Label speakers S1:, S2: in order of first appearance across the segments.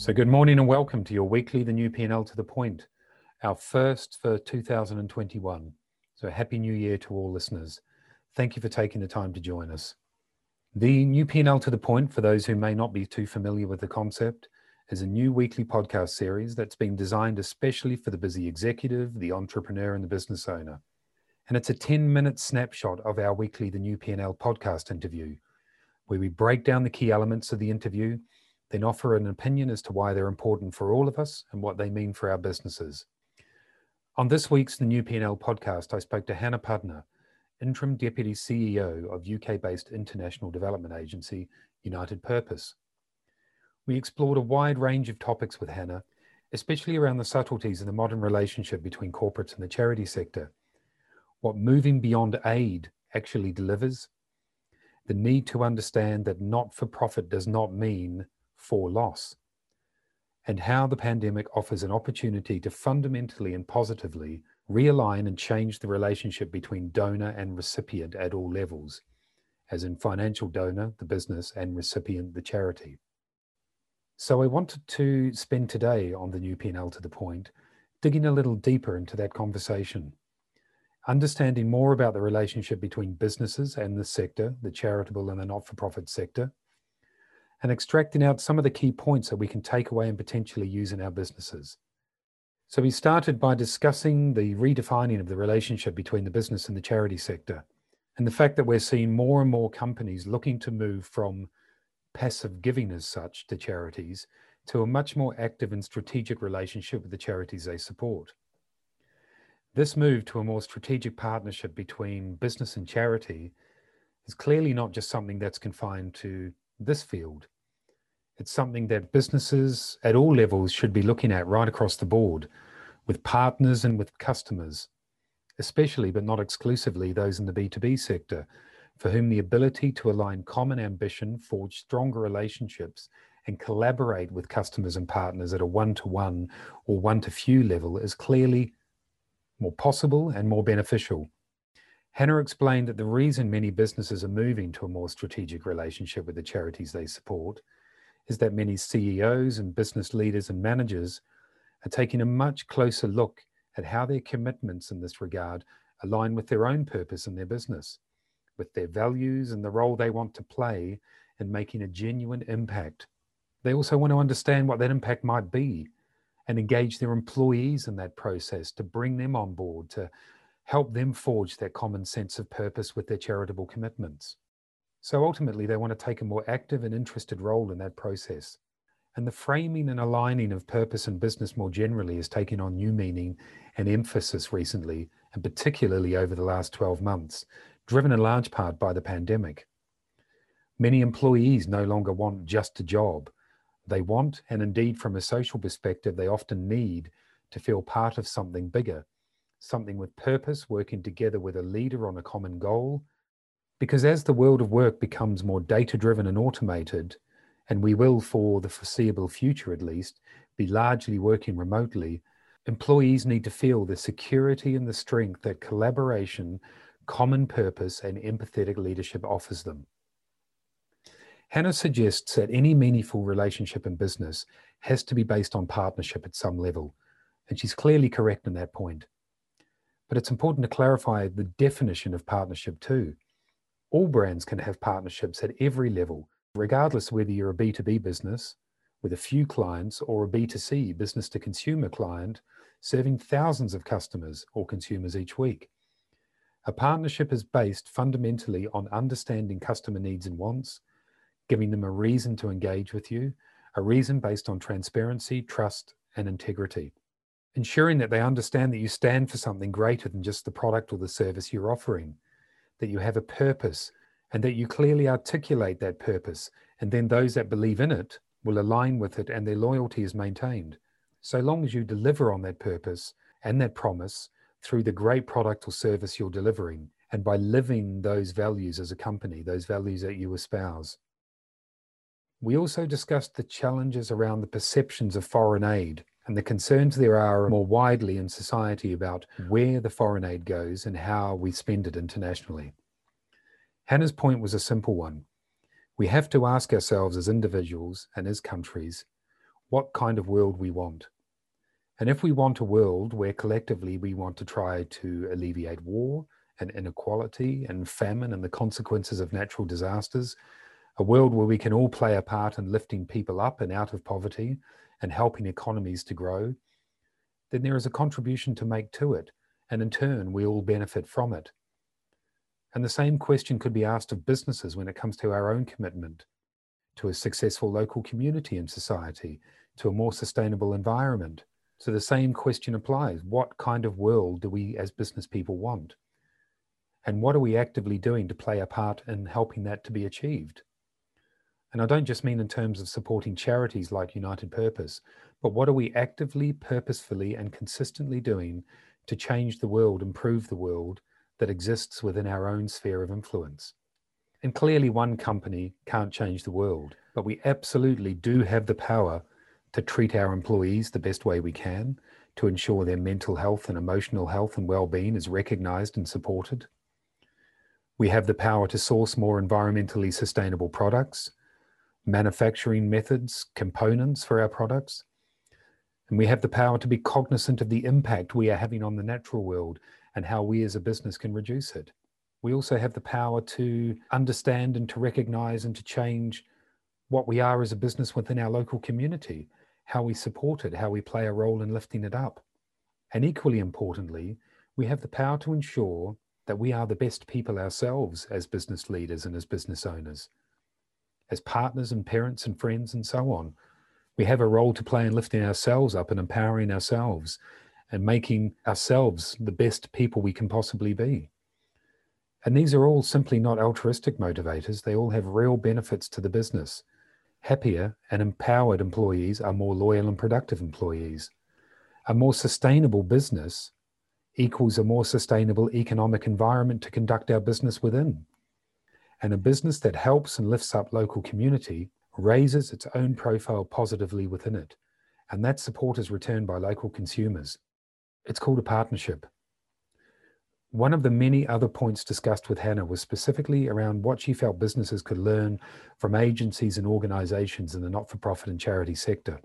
S1: So good morning and welcome to your weekly The New P&L to the Point, our first for 2021. So happy new year to all listeners. Thank you for taking the time to join us. The New P&L to the Point, for those who may not be too familiar with the concept, is a new weekly podcast series that's been designed especially for the busy executive, the entrepreneur and the business owner. And it's a 10-minute snapshot of our weekly The New P&L podcast interview, where we break down the key elements of the interview then offer an opinion as to why they're important for all of us and what they mean for our businesses. On this week's The New P&L podcast, I spoke to Hannah Pudner, Interim Deputy CEO of UK-based international development agency United Purpose. We explored a wide range of topics with Hannah, especially around the subtleties of the modern relationship between corporates and the charity sector, what moving beyond aid actually delivers, the need to understand that not-for-profit does not mean for loss, and how the pandemic offers an opportunity to fundamentally and positively realign and change the relationship between donor and recipient at all levels, as in financial donor, the business, and recipient, the charity. So I wanted to spend today on the new P&L to the point, digging a little deeper into that conversation, understanding more about the relationship between businesses and the sector, the charitable and the not-for-profit sector, and extracting out some of the key points that we can take away and potentially use in our businesses. So we started by discussing the redefining of the relationship between the business and the charity sector, and the fact that we're seeing more and more companies looking to move from passive giving as such to charities to a much more active and strategic relationship with the charities they support. This move to a more strategic partnership between business and charity is clearly not just something that's confined to this field. It's something that businesses at all levels should be looking at right across the board with partners and with customers, especially but not exclusively those in the B2B sector, for whom the ability to align common ambition, forge stronger relationships, and collaborate with customers and partners at a one to one or one to few level is clearly more possible and more beneficial. Hannah explained that the reason many businesses are moving to a more strategic relationship with the charities they support is that many CEOs and business leaders and managers are taking a much closer look at how their commitments in this regard align with their own purpose in their business, with their values and the role they want to play in making a genuine impact. They also want to understand what that impact might be and engage their employees in that process to bring them on board to help them forge that common sense of purpose with their charitable commitments. So ultimately, they want to take a more active and interested role in that process. And the framing and aligning of purpose and business more generally is taking on new meaning and emphasis recently, and particularly over the last 12 months, driven in large part by the pandemic. Many employees no longer want just a job. They want, and indeed from a social perspective, they often need to feel part of something bigger something with purpose, working together with a leader on a common goal. Because as the world of work becomes more data driven and automated, and we will for the foreseeable future at least, be largely working remotely, employees need to feel the security and the strength that collaboration, common purpose, and empathetic leadership offers them. Hannah suggests that any meaningful relationship in business has to be based on partnership at some level, and she's clearly correct in that point. But it's important to clarify the definition of partnership too. All brands can have partnerships at every level, regardless whether you're a B2B business with a few clients or a B2C business to consumer client serving thousands of customers or consumers each week. A partnership is based fundamentally on understanding customer needs and wants, giving them a reason to engage with you, a reason based on transparency, trust, and integrity ensuring that they understand that you stand for something greater than just the product or the service you're offering, that you have a purpose, and that you clearly articulate that purpose. And then those that believe in it will align with it and their loyalty is maintained. So long as you deliver on that purpose and that promise through the great product or service you're delivering, and by living those values as a company, those values that you espouse. We also discussed the challenges around the perceptions of foreign aid and the concerns there are more widely in society about where the foreign aid goes and how we spend it internationally. Hannah's point was a simple one. We have to ask ourselves as individuals and as countries, what kind of world we want. And if we want a world where collectively we want to try to alleviate war and inequality and famine and the consequences of natural disasters, a world where we can all play a part in lifting people up and out of poverty and helping economies to grow, then there is a contribution to make to it. And in turn, we all benefit from it. And the same question could be asked of businesses when it comes to our own commitment to a successful local community and society, to a more sustainable environment. So the same question applies. What kind of world do we as business people want? And what are we actively doing to play a part in helping that to be achieved? And I don't just mean in terms of supporting charities like United Purpose, but what are we actively, purposefully, and consistently doing to change the world, improve the world that exists within our own sphere of influence? And clearly, one company can't change the world, but we absolutely do have the power to treat our employees the best way we can, to ensure their mental health and emotional health and well being is recognized and supported. We have the power to source more environmentally sustainable products manufacturing methods, components for our products. And we have the power to be cognizant of the impact we are having on the natural world and how we as a business can reduce it. We also have the power to understand and to recognize and to change what we are as a business within our local community, how we support it, how we play a role in lifting it up. And equally importantly, we have the power to ensure that we are the best people ourselves as business leaders and as business owners as partners and parents and friends and so on. We have a role to play in lifting ourselves up and empowering ourselves and making ourselves the best people we can possibly be. And these are all simply not altruistic motivators, they all have real benefits to the business. Happier and empowered employees are more loyal and productive employees. A more sustainable business equals a more sustainable economic environment to conduct our business within. And a business that helps and lifts up local community raises its own profile positively within it. And that support is returned by local consumers. It's called a partnership. One of the many other points discussed with Hannah was specifically around what she felt businesses could learn from agencies and organizations in the not for profit and charity sector.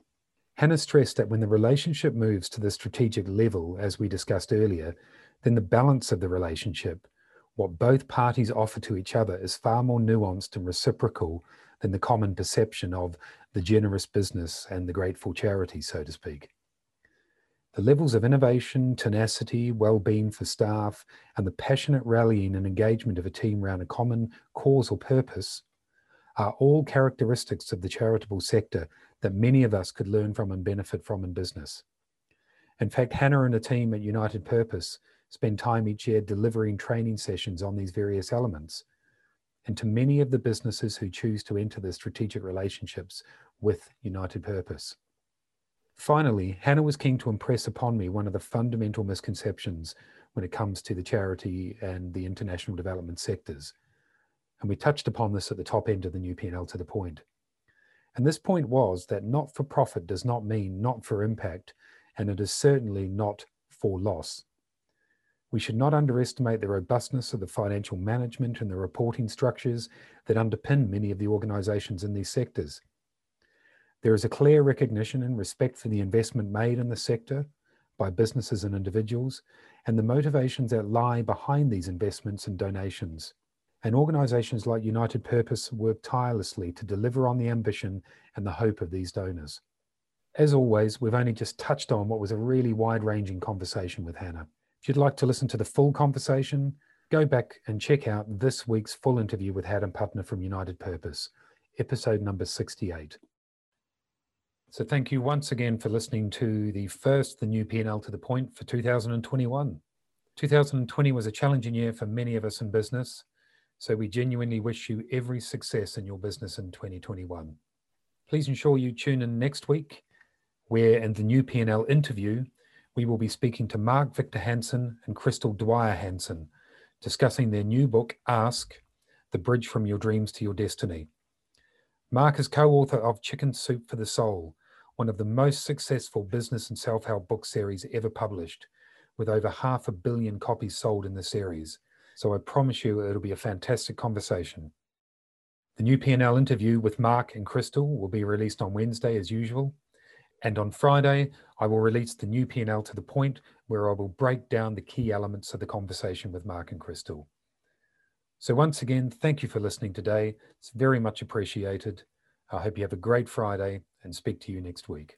S1: Hannah stressed that when the relationship moves to the strategic level, as we discussed earlier, then the balance of the relationship what both parties offer to each other is far more nuanced and reciprocal than the common perception of the generous business and the grateful charity, so to speak. The levels of innovation, tenacity, well being for staff, and the passionate rallying and engagement of a team around a common cause or purpose are all characteristics of the charitable sector that many of us could learn from and benefit from in business. In fact, Hannah and a team at United Purpose spend time each year delivering training sessions on these various elements. And to many of the businesses who choose to enter the strategic relationships with United Purpose. Finally, Hannah was keen to impress upon me one of the fundamental misconceptions when it comes to the charity and the international development sectors. And we touched upon this at the top end of the new P&L to the point. And this point was that not for profit does not mean not for impact, and it is certainly not for loss. We should not underestimate the robustness of the financial management and the reporting structures that underpin many of the organisations in these sectors. There is a clear recognition and respect for the investment made in the sector by businesses and individuals and the motivations that lie behind these investments and donations. And organisations like United Purpose work tirelessly to deliver on the ambition and the hope of these donors. As always, we've only just touched on what was a really wide ranging conversation with Hannah. If you'd like to listen to the full conversation, go back and check out this week's full interview with Hannah Pudner from United Purpose, episode number 68. So thank you once again for listening to the first The New P&L to the Point for 2021. 2020 was a challenging year for many of us in business, so we genuinely wish you every success in your business in 2021. Please ensure you tune in next week, where in the New P&L interview, we will be speaking to Mark Victor Hansen and Crystal Dwyer Hansen, discussing their new book, Ask The Bridge from Your Dreams to Your Destiny. Mark is co author of Chicken Soup for the Soul, one of the most successful business and self help book series ever published, with over half a billion copies sold in the series. So I promise you it'll be a fantastic conversation. The new P&L interview with Mark and Crystal will be released on Wednesday as usual, And on Friday, I will release the new P&L to the point where I will break down the key elements of the conversation with Mark and Crystal. So once again, thank you for listening today. It's very much appreciated. I hope you have a great Friday and speak to you next week.